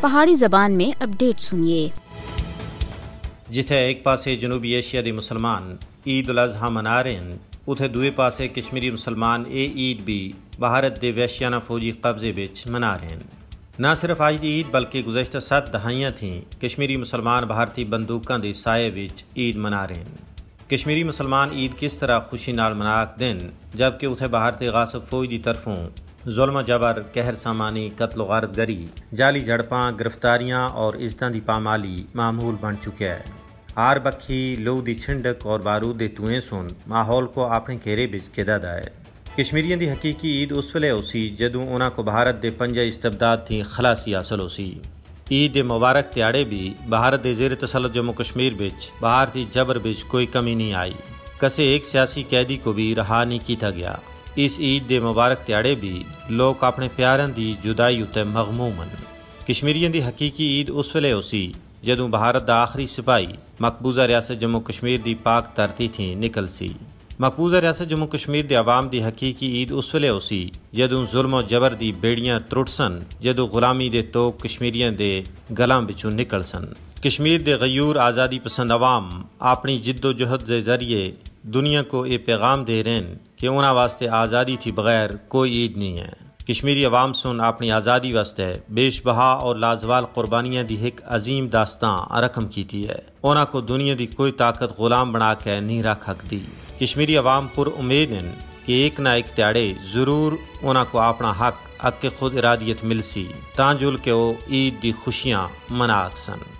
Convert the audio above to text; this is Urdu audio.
پہاڑی زبان میں اپڈیٹ سنیے۔ جتھے ایک پاسے جنوبی ایشیا دے مسلمان عید الاضحیٰ منا رہے ہیں، اتھے دوئے پاسے کشمیری مسلمان اے عید بھی بھارت دے ویشیانہ فوجی قبضے بچ منا رہے ہیں۔ نہ صرف آج دی عید بلکہ گزشتہ سات دہائیاں تھیں کشمیری مسلمان بھارتی بندوقاں دے سائے وچ عید منا رہے ہیں۔ کشمیری مسلمان عید کس طرح خوشی نال مناک دن جبکہ اتھے بھارتی غاصب فوج دی طرفوں ظلم و جبر، قہر، سامانی، قتل و غارت گری، جعلی جھڑپاں، گرفتاریاں اور عزتوں دی پامالی معمول بن چکا ہے آر بکھی لو دی چھنڈک اور بارود دے توئیں سن ماحول کو اپنے گھیرے بچ کدا دا ہے۔ کشمیریاں دی حقیقی عید اس ویلے ہو سی جدوں انہاں کو بھارت دے پنجہ استبداد تھی خلاصی حاصل ہو سی عید دے مبارک تیاڑے بھی بھارت دے زیر تسلط جموں کشمیر بچ بھارتی جبر بچ کوئی کمی نہیں آئی۔ کسے ایک سیاسی قیدی کو بھی رہا نہیں کیتا گیا۔ اس عید دے مبارک تیاڑے بھی لوگ اپنے پیاروں دی جدائی اتے مغمومن کشمیریاں دی حقیقی عید اس ویلے ہو سی جدوں بھارت دا آخری سپاہی مقبوضہ ریاست جموں کشمیر دی پاک ترتی تھی نکل سی مقبوضہ ریاست جموں کشمیر دے عوام دی حقیقی عید اس ویلے ہو سی جدوں ظلم و جبر دی بیڑیاں ترٹ سن جدوں غلامی دے تو کشمیریاں دے گلاں بچوں نکل سن کشمیر دے غیور آزادی پسند عوام اپنی جد و جہد دے ذریعے دنیا کو یہ پیغام دے رہے ہیں کہ انہاں واسطے آزادی تھی بغیر کوئی عید نہیں ہے۔ کشمیری عوام سن اپنی آزادی واسطے بیش بہا اور لازوال قربانیاں دی ایک عظیم داستان رقم کیتی ہے۔ انہاں کو دنیا دی کوئی طاقت غلام بنا کے نہیں رکھ سکتی کشمیری عوام پر امید ہیں کہ ایک نہ ایک تیاڑے ضرور انہاں کو اپنا حق حق خود ارادیت مل سی تاں جل کے وہ عید دی خوشیاں منا سن